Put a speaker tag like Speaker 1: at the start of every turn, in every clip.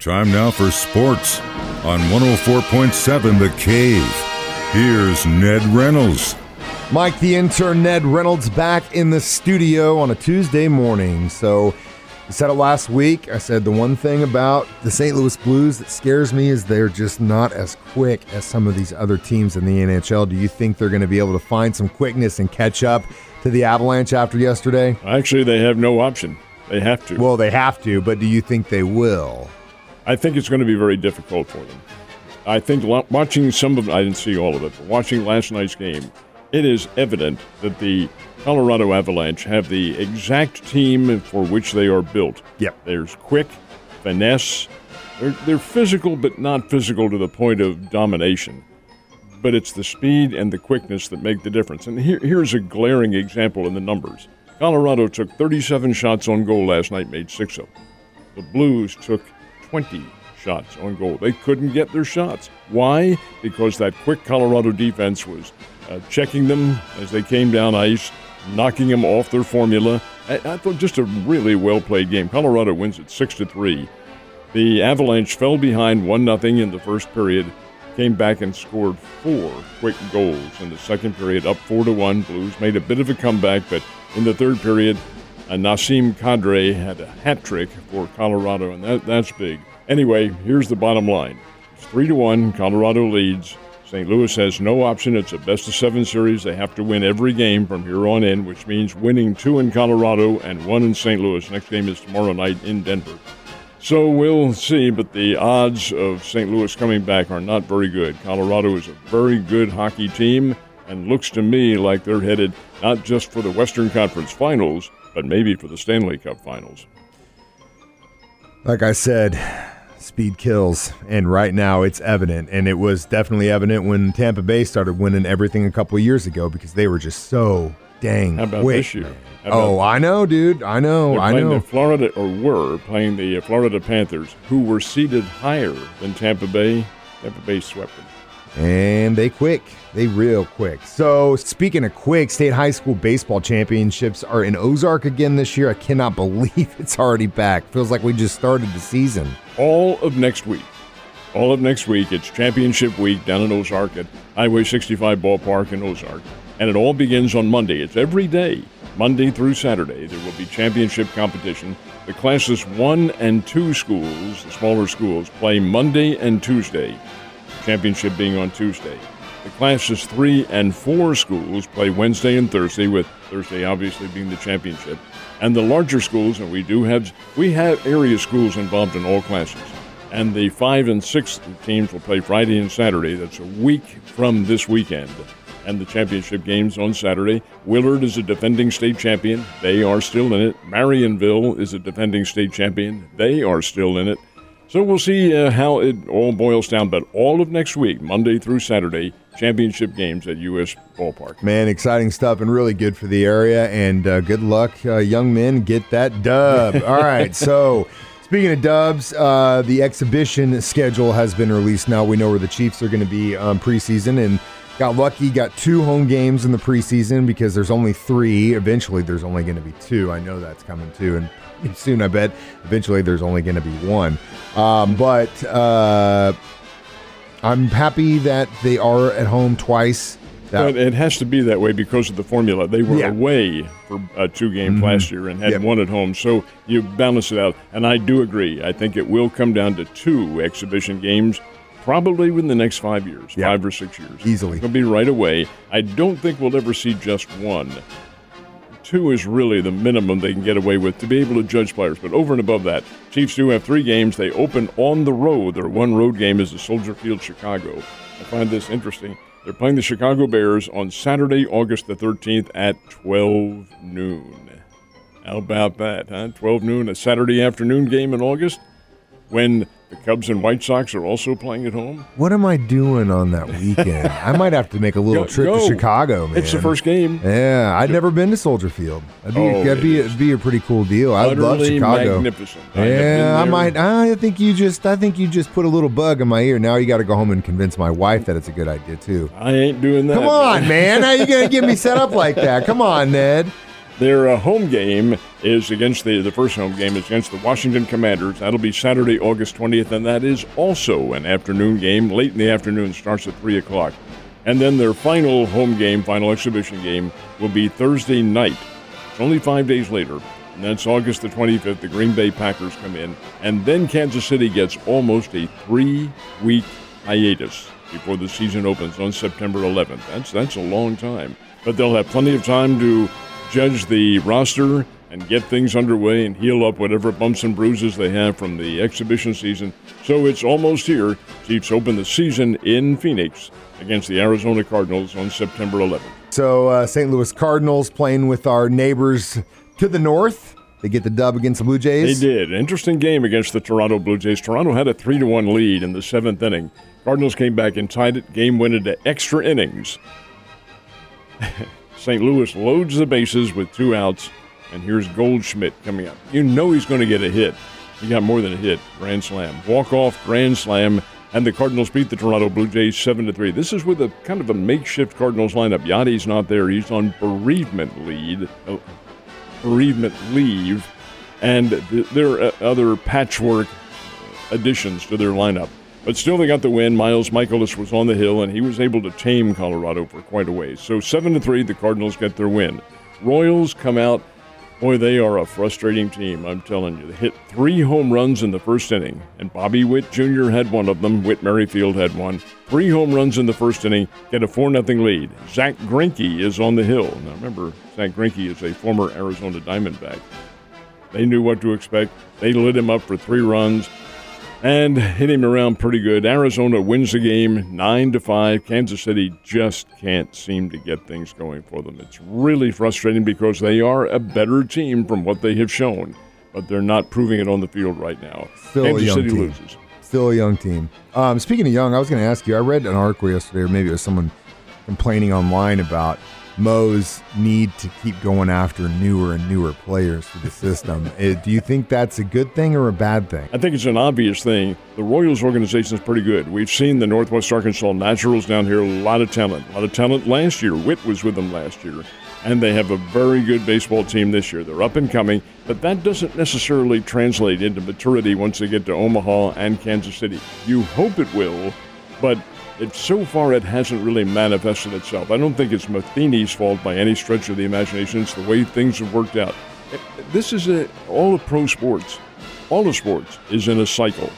Speaker 1: Time now for sports on 104.7 The Cave. Here's Ned Reynolds.
Speaker 2: Mike the intern, Ned Reynolds, back in the studio on a Tuesday morning. So, I said it last week. I said the one thing about the St. Louis Blues that scares me is they're just not as quick as some of these other teams in the NHL. Do you think they're going to be able to find some quickness and catch up to the Avalanche after yesterday?
Speaker 3: Actually, they have no option. They have to.
Speaker 2: Well, they have to, but do you think they will?
Speaker 3: I think it's going to be very difficult for them. I think watching some of I didn't see all of it, but watching last night's game, it is evident that the Colorado Avalanche have the exact team for which they are built.
Speaker 2: Yep.
Speaker 3: There's quick, finesse. They're, they're physical, but not physical to the point of domination. But it's the speed and the quickness that make the difference. And here, here's a glaring example in the numbers. Colorado took 37 shots on goal last night, made six of them. The Blues took 20 shots on goal. They couldn't get their shots. Why? Because that quick Colorado defense was uh, checking them as they came down ice, knocking them off their formula. I, I thought just a really well played game. Colorado wins it six to three. The Avalanche fell behind one nothing in the first period, came back and scored four quick goals in the second period, up four to one. Blues made a bit of a comeback, but in the third period, uh, Nazem Kadri had a hat trick for Colorado, and that, that's big. Anyway, here's the bottom line: it's three to one. Colorado leads. St. Louis has no option. It's a best of seven series. They have to win every game from here on in, which means winning two in Colorado and one in St. Louis. Next game is tomorrow night in Denver. So we'll see, but the odds of St. Louis coming back are not very good. Colorado is a very good hockey team and looks to me like they're headed not just for the Western Conference Finals, but maybe for the Stanley Cup Finals.
Speaker 2: Like I said, speed kills, and right now it's evident, and it was definitely evident when Tampa Bay started winning everything a couple of years ago because they were just so dang
Speaker 3: How about
Speaker 2: quick.
Speaker 3: this year?
Speaker 2: Oh, I know, dude. I know. I
Speaker 3: playing
Speaker 2: know.
Speaker 3: the Florida, or were playing the Florida Panthers, who were seated higher than Tampa Bay. Tampa Bay swept them.
Speaker 2: And they quick. They real quick. So speaking of quick, state high school baseball championships are in Ozark again this year. I cannot believe it's already back. Feels like we just started the season.
Speaker 3: all of next week. All of next week, it's championship week down in Ozark at Highway 65 Ballpark in Ozark. And it all begins on Monday. It's every day, Monday through Saturday. There will be championship competition. The classes one and two schools, the smaller schools, play Monday and Tuesday, championship being on Tuesday. The classes three and four schools play Wednesday and Thursday, with Thursday obviously being the championship. And the larger schools, and we do have we have area schools involved in all classes. And the five and six teams will play Friday and Saturday. That's a week from this weekend. And the championship games on Saturday. Willard is a defending state champion. They are still in it. Marionville is a defending state champion. They are still in it. So we'll see uh, how it all boils down. But all of next week, Monday through Saturday, championship games at U.S. Ballpark.
Speaker 2: Man, exciting stuff and really good for the area. And uh, good luck, uh, young men. Get that dub. All right. So, speaking of dubs, uh, the exhibition schedule has been released now. We know where the Chiefs are going to be um, preseason and got lucky, got two home games in the preseason because there's only three. Eventually, there's only going to be two. I know that's coming too. And soon, I bet, eventually, there's only going to be one. Um, but uh, I'm happy that they are at home twice. That-
Speaker 3: it has to be that way because of the formula. They were
Speaker 2: Yeah.
Speaker 3: away for uh, two games last year and had
Speaker 2: Yep.
Speaker 3: one at home, so you balance it out. And I do agree. I think it will come down to two exhibition games, probably within the next five years,
Speaker 2: Yep.
Speaker 3: five or six years.
Speaker 2: Easily.
Speaker 3: It'll be right away. I don't think we'll ever see just one. Two is really the minimum they can get away with to be able to judge players. But over and above that, Chiefs do have three games. They open on the road. Their one road game is the Soldier Field, Chicago. I find this interesting. They're playing the Chicago Bears on Saturday, August the 13th at 12 noon. How about that, huh? 12 noon, a Saturday afternoon game in August when the Cubs and White Sox are also playing at home.
Speaker 2: What am I doing on that weekend? I might have to make a little
Speaker 3: Go-
Speaker 2: trip
Speaker 3: go.
Speaker 2: to Chicago, man.
Speaker 3: It's the first game.
Speaker 2: Yeah, I'd never been to Soldier Field. That'd be,
Speaker 3: Oh,
Speaker 2: that'd be, be a pretty cool deal. I love Chicago.
Speaker 3: magnificent. I
Speaker 2: Yeah, I might. I think you just. I think you just put a little bug in my ear. Now you got to go home and convince my wife that it's a good idea too.
Speaker 3: I ain't doing that.
Speaker 2: Come on, man. How you gonna get me set up like that? Come on, Ned.
Speaker 3: Their uh, home game is against the the first home game is against the Washington Commanders. That'll be Saturday, August 20th, and that is also an afternoon game. Late in the afternoon, starts at three o'clock, and then their final home game, final exhibition game, will be Thursday night. It's only five days later, and that's August the 25th. The Green Bay Packers come in, and then Kansas City gets almost a three-week hiatus before the season opens on September 11th. That's that's a long time, but they'll have plenty of time to judge the roster and get things underway and heal up whatever bumps and bruises they have from the exhibition season. So it's almost here. Chiefs open the season in Phoenix against the Arizona Cardinals on September 11th.
Speaker 2: So uh, St. Louis Cardinals playing with our neighbors to the north. They get the dub against the Blue Jays.
Speaker 3: They did. Interesting game against the Toronto Blue Jays. Toronto had a 3 to 1 lead in the seventh inning. Cardinals came back and tied it. Game went into extra innings. St. Louis loads the bases with two outs, and here's Goldschmidt coming up. You know he's going to get a hit. He got more than a hit. Grand slam. Walk off, grand slam, and the Cardinals beat the Toronto Blue Jays 7 to 3. This is with a kind of a makeshift Cardinals lineup. Yadi's not there. He's on bereavement lead. Oh, bereavement leave. And th- there are uh, other patchwork additions to their lineup. But still, they got the win. Miles Mikolas was on the hill, and he was able to tame Colorado for quite a ways. So seven to three, the Cardinals get their win. Royals come out. Boy, they are a frustrating team. I'm telling you, they hit three home runs in the first inning, and Bobby Witt Jr. had one of them. Whit Merrifield had one. Three home runs in the first inning, get a four nothing lead. Zack Greinke is on the hill. Now remember, Zack Greinke is a former Arizona Diamondback. They knew what to expect. They lit him up for three runs and hit him around pretty good. Arizona wins the game 9 to 5. Kansas City just can't seem to get things going for them. It's really frustrating because they are a better team from what they have shown, but they're not proving it on the field right now.
Speaker 2: Still a
Speaker 3: Kansas
Speaker 2: young
Speaker 3: City
Speaker 2: team.
Speaker 3: loses.
Speaker 2: Still a young team. Um, speaking of young, I was going to ask you. I read an article yesterday, or maybe it was someone complaining online about Mo's need to keep going after newer and newer players for the system. Uh, Do you think that's a good thing or a bad thing?
Speaker 3: I think it's an obvious thing. The Royals organization is pretty good. We've seen the Northwest Arkansas Naturals down here, a lot of talent. A lot of talent last year. Witt was with them last year. And they have a very good baseball team this year. They're up and coming, but that doesn't necessarily translate into maturity once they get to Omaha and Kansas City. You hope it will, but it, so far it hasn't really manifested itself. I don't think it's Matheny's fault by any stretch of the imagination. It's the way things have worked out. This is a, all of pro sports. All of sports is in a cycle,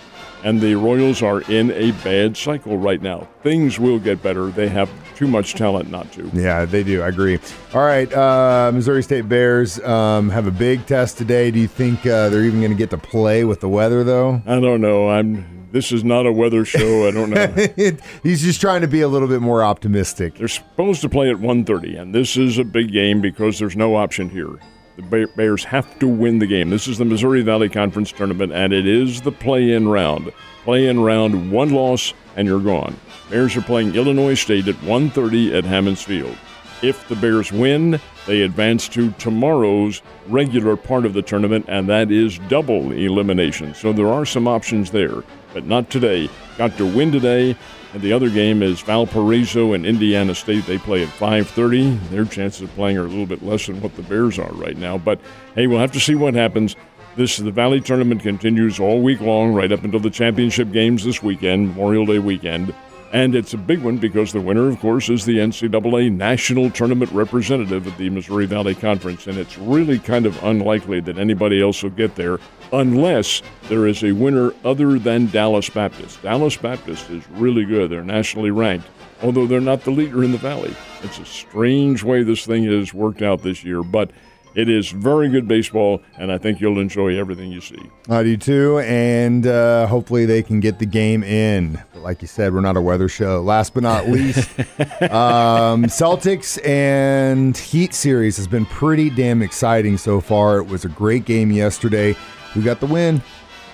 Speaker 3: and the Royals are in a bad cycle right now. Things will get better. They have too much talent not to.
Speaker 2: Yeah, they do. I agree. All right, uh, Missouri State Bears um, have a big test today. Do you think uh, they're even going to get to play with the weather, though?
Speaker 3: I don't know. I'm. This is not a weather show. I don't know.
Speaker 2: He's just trying to be a little bit more optimistic.
Speaker 3: They're supposed to play at 1:30, and this is a big game because there's no option here. The Bears have to win the game. This is the Missouri Valley Conference tournament, and it is the play-in round. Play-in round, one loss, and you're gone. Bears are playing Illinois State at 1:30 at Hammons Field. If the Bears win, they advance to tomorrow's regular part of the tournament, and that is double elimination. So there are some options there, but not today. Got to win today, and the other game is Valparaiso and Indiana State. They play at 5:30. Their chances of playing are a little bit less than what the Bears are right now. But hey, we'll have to see what happens. This the Valley tournament continues all week long, right up until the championship games this weekend, Memorial Day weekend. And it's a big one because the winner, of course, is the NCAA national tournament representative of the Missouri Valley Conference. And it's really kind of unlikely that anybody else will get there unless there is a winner other than Dallas Baptist. Dallas Baptist is really good. They're nationally ranked, although they're not the leader in the Valley. It's a strange way this thing has worked out this year, but it is very good baseball, and I think you'll enjoy everything you see.
Speaker 2: I do too, and uh, hopefully they can get the game in. Like you said, we're not a weather show. Last but not least, um, Celtics and Heat series has been pretty damn exciting so far. It was a great game yesterday. We got the win.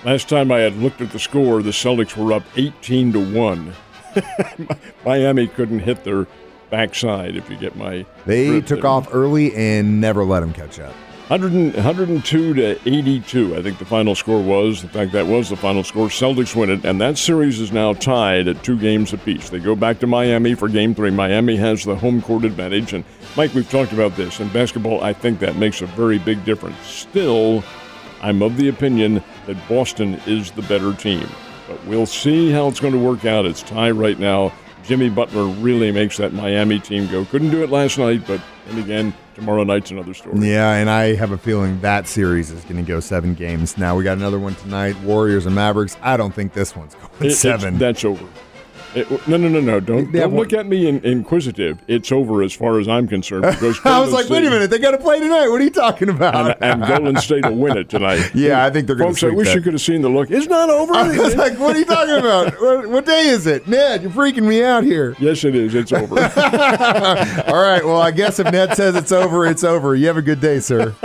Speaker 3: Last time I had looked at the score, the Celtics were up 18 to 1. Miami couldn't hit their backside, if you get my.
Speaker 2: They took
Speaker 3: there.
Speaker 2: off early and never let them catch up.
Speaker 3: 100, 102 to 82, I think the final score was. In fact, that was the final score. Celtics win it, and that series is now tied at two games apiece. They go back to Miami for game three. Miami has the home court advantage. And, Mike, we've talked about this. In basketball, I think that makes a very big difference. Still, I'm of the opinion that Boston is the better team. But we'll see how it's going to work out. It's tied right now. Jimmy Butler really makes that Miami team go. Couldn't do it last night, but and again, tomorrow night's another story.
Speaker 2: Yeah, and I have a feeling that series is going to go seven games. Now we got another one tonight, Warriors and Mavericks. I don't think this one's going
Speaker 3: It-
Speaker 2: seven.
Speaker 3: that's over. It- no, no, no, no. Don't, don't look
Speaker 2: one-
Speaker 3: at me in, inquisitive. It's over as far as I'm concerned. Because
Speaker 2: I was like, wait a minute, they got to play tonight. What are you talking about?
Speaker 3: And, and Golden State will win it tonight.
Speaker 2: Yeah, I think they're gonna
Speaker 3: Folks, I wish
Speaker 2: that.
Speaker 3: you could have seen the look. It's not over.
Speaker 2: I was like, what are you talking about? What, what day is it? Ned, you're freaking me out here.
Speaker 3: yes, it is. It's over.
Speaker 2: All right, well, I guess if Ned says it's over, it's over. You have a good day, sir.